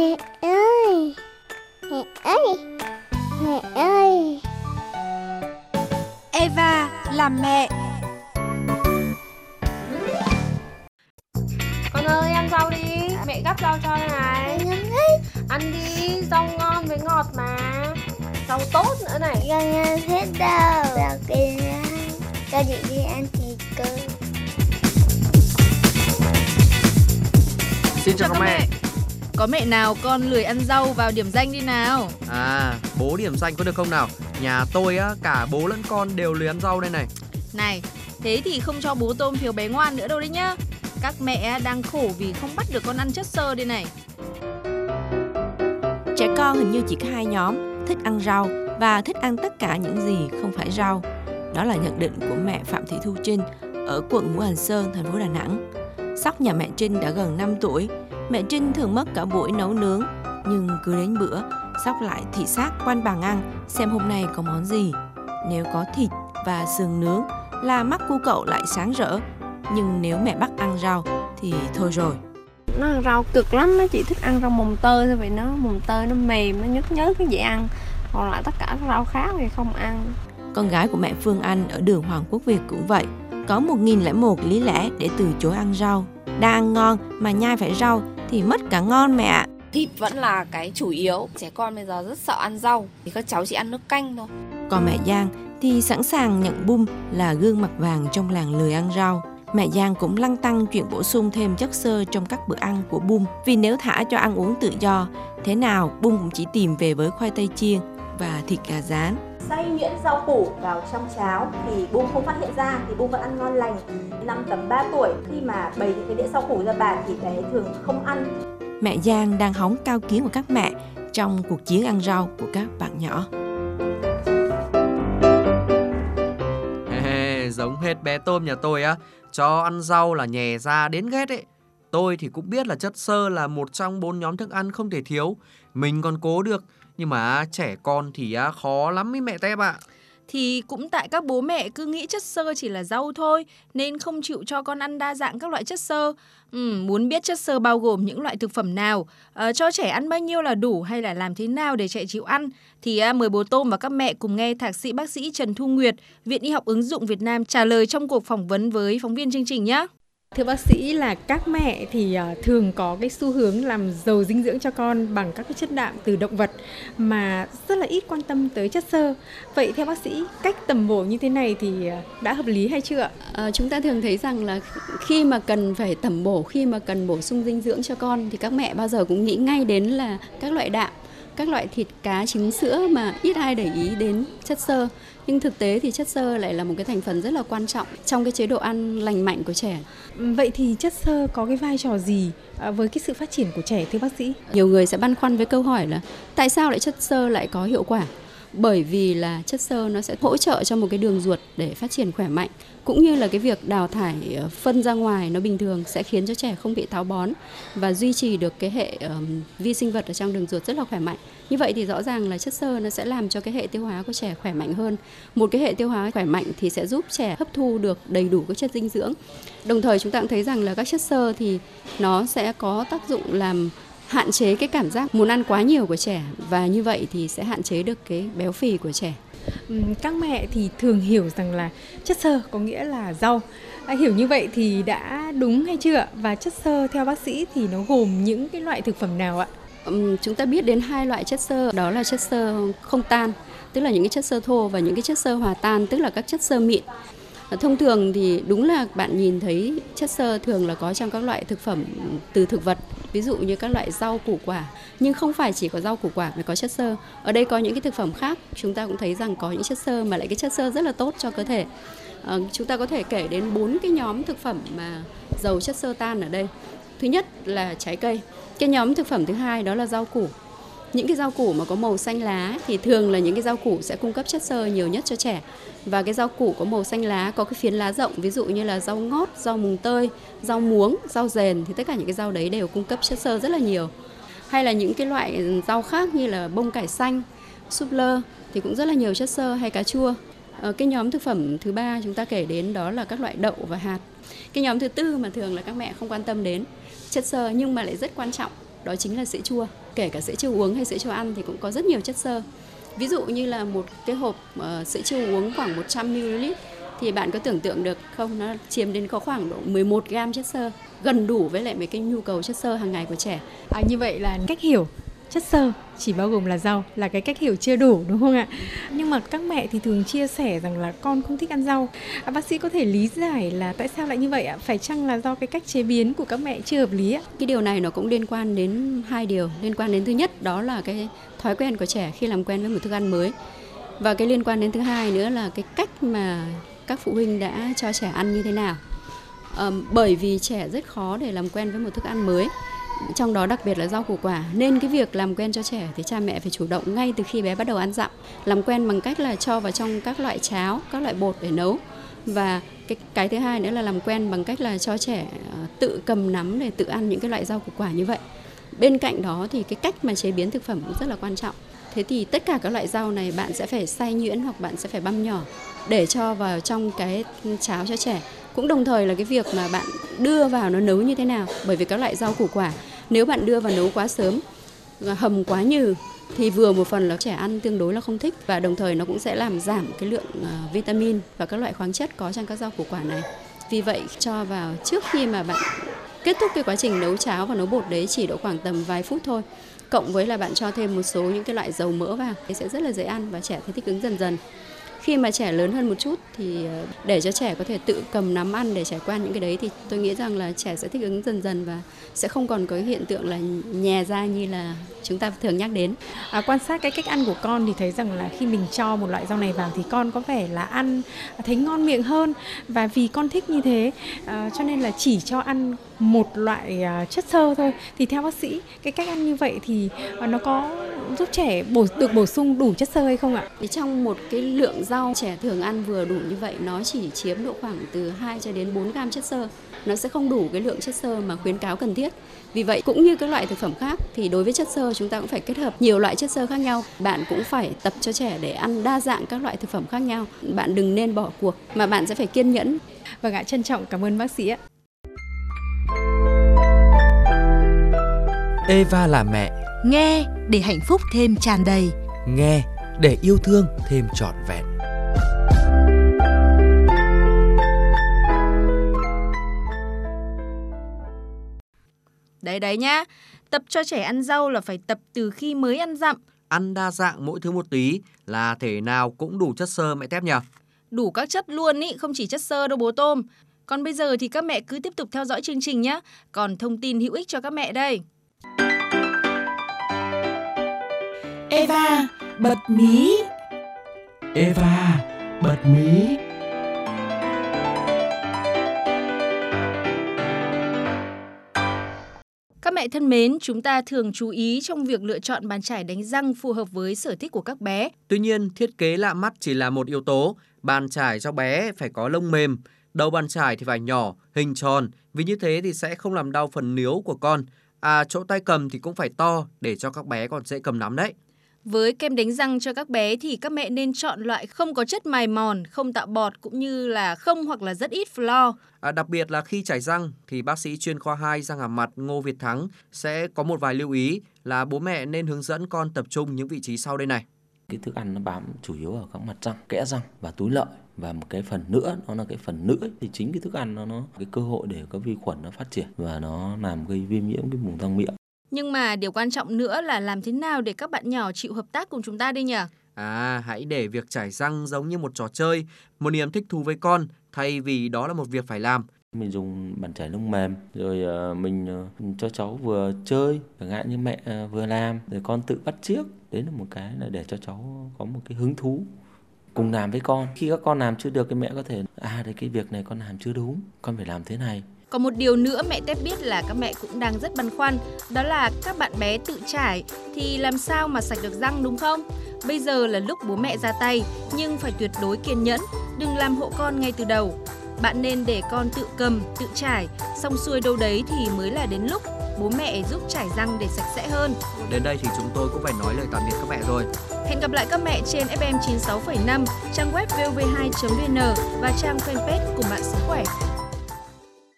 Mẹ ơi! Mẹ ơi! Mẹ ơi! Eva làm mẹ. Con ơi ăn rau đi. Mẹ gắp rau cho này. Ăn đi. Rau ngon với ngọt mà. Rau tốt nữa này. Con ăn hết đâu. Đâu kì ra Cho chị đi ăn thịt cơ Xin chào các mẹ. Có mẹ nào con lười ăn rau vào điểm danh đi nào À, bố điểm danh có được không nào? Nhà tôi á, cả bố lẫn con đều lười ăn rau đây này. Này, thế thì không cho bố tôm phiếu bé ngoan nữa đâu đấy nhá Các mẹ đang khổ vì không bắt được con ăn chất xơ đây này Trẻ con hình như chỉ có hai nhóm, thích ăn rau và thích ăn tất cả những gì không phải rau. Đó là nhận định của mẹ Phạm Thị Thu Trinh ở quận Ngũ Hành Sơn, thành phố Đà Nẵng. Sóc nhà mẹ Trinh đã gần 5 tuổi. Mẹ Trinh thường mất cả buổi nấu nướng, nhưng cứ đến bữa, Sóc lại thị sát quanh bàn ăn xem hôm nay có món gì. Nếu có thịt và sườn nướng là mắt cu cậu lại sáng rỡ. Nhưng nếu mẹ bắt ăn rau thì thôi rồi. Nó ăn rau cực lắm Nó chỉ thích ăn rau mồng tơi thôi Vì nó mồng tơi nó mềm Nó nhớt nhớt cái dễ ăn Còn lại tất cả rau khác thì không ăn Con gái của mẹ Phương Anh ở đường Hoàng Quốc Việt cũng vậy. Có 1001 lý lẽ để từ chối ăn rau. Đang ăn ngon mà nhai phải rau thì mất cả ngon mẹ ạ. thịt vẫn là cái chủ yếu trẻ con bây giờ rất sợ ăn rau thì các cháu chỉ ăn nước canh thôi Còn mẹ Giang thì sẵn sàng nhận bum là gương mặt vàng trong làng lười ăn rau. Mẹ Giang cũng lăng tăng chuyện bổ sung thêm chất xơ trong các bữa ăn của bum vì nếu thả cho ăn uống tự do, thế nào bum cũng chỉ tìm về với khoai tây chiên và thịt gà rán. Xay nhuyễn rau củ vào trong cháo thì bum không phát hiện ra thì bum vẫn ăn ngon lành năm tầm 3 tuổi khi mà bày những cái đĩa rau củ ra bàn thì bé thường không ăn Mẹ Giang đang hóng cao kiến của các mẹ trong cuộc chiến ăn rau của các bạn nhỏ. He he, giống hết bé tôm nhà tôi á, cho ăn rau là nhè ra đến ghét ấy. Tôi thì cũng biết là chất xơ là một trong bốn nhóm thức ăn không thể thiếu. Mình còn cố được, nhưng mà trẻ con thì à, khó lắm với mẹ tép ạ. Thì cũng tại các bố mẹ cứ nghĩ chất xơ chỉ là rau thôi Nên không chịu cho con ăn đa dạng các loại chất xơ ừ, Muốn biết chất xơ bao gồm những loại thực phẩm nào à, Cho trẻ ăn bao nhiêu là đủ hay là làm thế nào để trẻ chịu ăn Thì à, mời bố Tôm và các mẹ cùng nghe Thạc sĩ bác sĩ Trần Thu Nguyệt Viện Y học ứng dụng Việt Nam trả lời trong cuộc phỏng vấn với phóng viên chương trình nhé Thưa bác sĩ là các mẹ thì ờ, thường có cái xu hướng làm giàu dinh dưỡng cho con bằng các cái chất đạm từ động vật mà rất là ít quan tâm tới chất xơ. Vậy theo bác sĩ, cách tầm bổ như thế này thì ờ, đã hợp lý hay chưa ạ? Ờ, chúng ta thường thấy rằng là khi mà cần phải tẩm bổ, khi mà cần bổ sung dinh dưỡng cho con thì các mẹ bao giờ cũng nghĩ ngay đến là các loại đạm, các loại thịt cá trứng sữa mà ít ai để ý đến chất xơ. Nhưng thực tế thì chất xơ lại là một cái thành phần rất là quan trọng trong cái chế độ ăn lành mạnh của trẻ. Vậy thì chất xơ có cái vai trò gì à, với cái sự phát triển của trẻ thưa bác sĩ? Nhiều người sẽ băn khoăn với câu hỏi là tại sao lại chất xơ lại có hiệu quả? Bởi vì là chất xơ nó sẽ hỗ trợ cho một cái đường ruột để phát triển khỏe mạnh cũng như là cái việc đào thải ờ, phân ra ngoài nó bình thường sẽ khiến cho trẻ không bị táo bón và duy trì được cái hệ um, vi sinh vật ở trong đường ruột rất là khỏe mạnh. Như vậy thì rõ ràng là chất xơ nó sẽ làm cho cái hệ tiêu hóa của trẻ khỏe mạnh hơn. Một cái hệ tiêu hóa khỏe mạnh thì sẽ giúp trẻ hấp thu được đầy đủ các chất dinh dưỡng. Đồng thời chúng ta cũng thấy rằng là các chất xơ thì nó sẽ có tác dụng làm hạn chế cái cảm giác muốn ăn quá nhiều của trẻ và như vậy thì sẽ hạn chế được cái béo phì của trẻ. Các mẹ thì thường hiểu rằng là chất xơ có nghĩa là rau. À, hiểu như vậy thì đã đúng hay chưa? Và chất xơ theo bác sĩ thì nó gồm những cái loại thực phẩm nào ạ? Chúng ta biết đến hai loại chất xơ đó là chất xơ không tan tức là những cái chất xơ thô và những cái chất xơ hòa tan tức là các chất xơ mịn Ờ, thông thường thì đúng là bạn nhìn thấy chất xơ thường là có trong các loại thực phẩm từ thực vật ví dụ như các loại rau củ quả. Nhưng không phải chỉ có rau củ quả mới có chất xơ. Ở đây có những cái thực phẩm khác chúng ta cũng thấy rằng có những chất xơ mà lại cái chất xơ rất là tốt cho cơ thể. À, chúng ta có thể kể đến bốn cái nhóm thực phẩm mà giàu chất xơ tan ở đây. Thứ nhất là trái cây. Cái nhóm thực phẩm thứ hai đó là rau củ những cái rau củ mà có màu xanh lá thì thường là những cái rau củ sẽ cung cấp chất xơ nhiều nhất cho trẻ. Và cái rau củ có màu xanh lá, có cái phiến lá rộng, ví dụ như là rau ngót, rau mùng tơi, rau muống, rau dền thì tất cả những cái rau đấy đều cung cấp chất xơ rất là nhiều. Hay là những cái loại rau khác như là bông cải xanh, súp lơ thì cũng rất là nhiều chất xơ hay cà chua. Ờ, cái nhóm thực phẩm thứ ba chúng ta kể đến đó là các loại đậu và hạt. Cái nhóm thứ tư mà thường là các mẹ không quan tâm đến, chất xơ nhưng mà lại rất quan trọng đó chính là sữa chua kể cả sữa chua uống hay sữa chua ăn thì cũng có rất nhiều chất xơ. Ví dụ như là một cái hộp uh, sữa chua uống khoảng 100 ml thì bạn có tưởng tượng được không nó chiếm đến có khoảng độ 11 gram chất xơ gần đủ với lại mấy cái nhu cầu chất xơ hàng ngày của trẻ. À, như vậy là cách hiểu chất xơ chỉ bao gồm là rau là cái cách hiểu chưa đủ đúng không ạ? Nhưng mà các mẹ thì thường chia sẻ rằng là con không thích ăn rau. À, bác sĩ có thể lý giải là tại sao lại như vậy ạ? Phải chăng là do cái cách chế biến của các mẹ chưa hợp lý ạ? Cái điều này nó cũng liên quan đến hai điều. Liên quan đến thứ nhất đó là cái thói quen của trẻ khi làm quen với một thức ăn mới. Và cái liên quan đến thứ hai nữa là cái cách mà các phụ huynh đã cho trẻ ăn như thế nào. À, bởi vì trẻ rất khó để làm quen với một thức ăn mới trong đó đặc biệt là rau củ quả. Nên cái việc làm quen cho trẻ thì cha mẹ phải chủ động ngay từ khi bé bắt đầu ăn dặm. Làm quen bằng cách là cho vào trong các loại cháo, các loại bột để nấu. Và cái cái thứ hai nữa là làm quen bằng cách là cho trẻ ờ, tự cầm nắm để tự ăn những cái loại rau củ quả như vậy. Bên cạnh đó thì cái cách mà chế biến thực phẩm cũng rất là quan trọng. Thế thì tất cả các loại rau này bạn sẽ phải xay nhuyễn hoặc bạn sẽ phải băm nhỏ để cho vào trong cái cháo cho trẻ cũng đồng thời là cái việc mà bạn đưa vào nó nấu như thế nào, bởi vì các loại rau củ quả, nếu bạn đưa vào nấu quá sớm à, hầm quá nhừ, thì vừa một phần là trẻ ăn tương đối là không thích và đồng thời nó cũng sẽ làm giảm cái lượng à, vitamin và các loại khoáng chất có trong các rau củ quả này. Vì vậy, cho vào trước khi mà bạn kết thúc cái quá trình nấu cháo và nấu bột đấy chỉ độ khoảng tầm vài phút thôi. Cộng với là bạn cho thêm một số những cái loại dầu mỡ vào, thì sẽ rất là dễ ăn và trẻ sẽ thích ứng dần dần khi mà trẻ lớn hơn một chút thì ờ, để cho trẻ có thể tự cầm nắm ăn để trải qua những cái đấy thì tôi nghĩ rằng là trẻ sẽ thích ứng dần dần và sẽ không còn có hiện tượng là nhè ra như là chúng ta thường nhắc đến. À, quan sát cái cách ăn của con thì thấy rằng là khi mình cho một loại rau này vào thì con có vẻ là ăn à, thấy ngon miệng hơn và vì con thích như thế à, cho nên là chỉ cho ăn một loại à, chất xơ thôi thì theo bác sĩ cái cách ăn như vậy thì à, nó có giúp trẻ bổ được bổ sung đủ chất xơ hay không ạ? Thì trong một cái lượng rau trẻ thường ăn vừa đủ như vậy nó chỉ chiếm độ khoảng từ 2 cho đến 4 gram chất xơ. Nó sẽ không đủ cái lượng chất xơ mà khuyến cáo cần thiết. Vì vậy cũng như các loại thực phẩm khác thì đối với chất xơ chúng ta cũng phải kết hợp nhiều loại chất xơ khác nhau. Bạn cũng phải tập cho trẻ để ăn đa dạng các loại thực phẩm khác nhau. Bạn đừng nên bỏ cuộc mà bạn sẽ phải kiên nhẫn. Vâng ạ, trân trọng cảm ơn bác sĩ ạ. Eva là mẹ. Nghe để hạnh phúc thêm tràn đầy. Nghe để yêu thương thêm trọn vẹn. Đấy đấy nhá, tập cho trẻ ăn rau là phải tập từ khi mới ăn dặm. Ăn đa dạng mỗi thứ một tí là thể nào cũng đủ chất xơ mẹ tép nhỉ? Đủ các chất luôn ý, không chỉ chất xơ đâu bố tôm. Còn bây giờ thì các mẹ cứ tiếp tục theo dõi chương trình nhé. Còn thông tin hữu ích cho các mẹ đây. Eva bật mí. Eva bật mí. Các mẹ thân mến, chúng ta thường chú ý trong việc lựa chọn bàn chải đánh răng phù hợp với sở thích của các bé. Tuy nhiên, thiết kế lạ mắt chỉ là một yếu tố. Bàn chải cho bé phải có lông mềm, đầu bàn chải thì phải nhỏ, hình tròn, vì như thế thì sẽ không làm đau phần níu của con. À, chỗ tay cầm thì cũng phải to để cho các bé còn dễ cầm nắm đấy. Với kem đánh răng cho các bé thì các mẹ nên chọn loại không có chất mài mòn, không tạo bọt cũng như là không hoặc là rất ít flo. À, đặc biệt là khi chải răng thì bác sĩ chuyên khoa 2 răng hàm mặt Ngô Việt Thắng sẽ có một vài lưu ý là bố mẹ nên hướng dẫn con tập trung những vị trí sau đây này. Cái thức ăn nó bám chủ yếu ở các mặt răng, kẽ răng và túi lợi và một cái phần nữa nó là cái phần nữa thì chính cái thức ăn nó nó cái cơ hội để các vi khuẩn nó phát triển và nó làm gây viêm nhiễm cái vùng răng miệng nhưng mà điều quan trọng nữa là làm thế nào để các bạn nhỏ chịu hợp tác cùng chúng ta đây nhỉ? À, hãy để việc chải răng giống như một trò chơi, một niềm thích thú với con, thay vì đó là một việc phải làm. Mình dùng bàn chải lông mềm, rồi uh, mình uh, cho cháu vừa chơi, chẳng hạn như mẹ uh, vừa làm, rồi con tự bắt chiếc. Đấy là một cái là để cho cháu có một cái hứng thú cùng làm với con. Khi các con làm chưa được thì mẹ có thể, à đấy cái việc này con làm chưa đúng, con phải làm thế này còn một điều nữa mẹ Tép biết là các mẹ cũng đang rất băn khoăn, đó là các bạn bé tự trải thì làm sao mà sạch được răng đúng không? Bây giờ là lúc bố mẹ ra tay, nhưng phải tuyệt đối kiên nhẫn, đừng làm hộ con ngay từ đầu. Bạn nên để con tự cầm, tự trải, xong xuôi đâu đấy thì mới là đến lúc bố mẹ giúp trải răng để sạch sẽ hơn. Đến đây thì chúng tôi cũng phải nói lời tạm biệt các mẹ rồi. Hẹn gặp lại các mẹ trên FM 96,5, trang web vov2.vn và trang fanpage cùng bạn sức khỏe.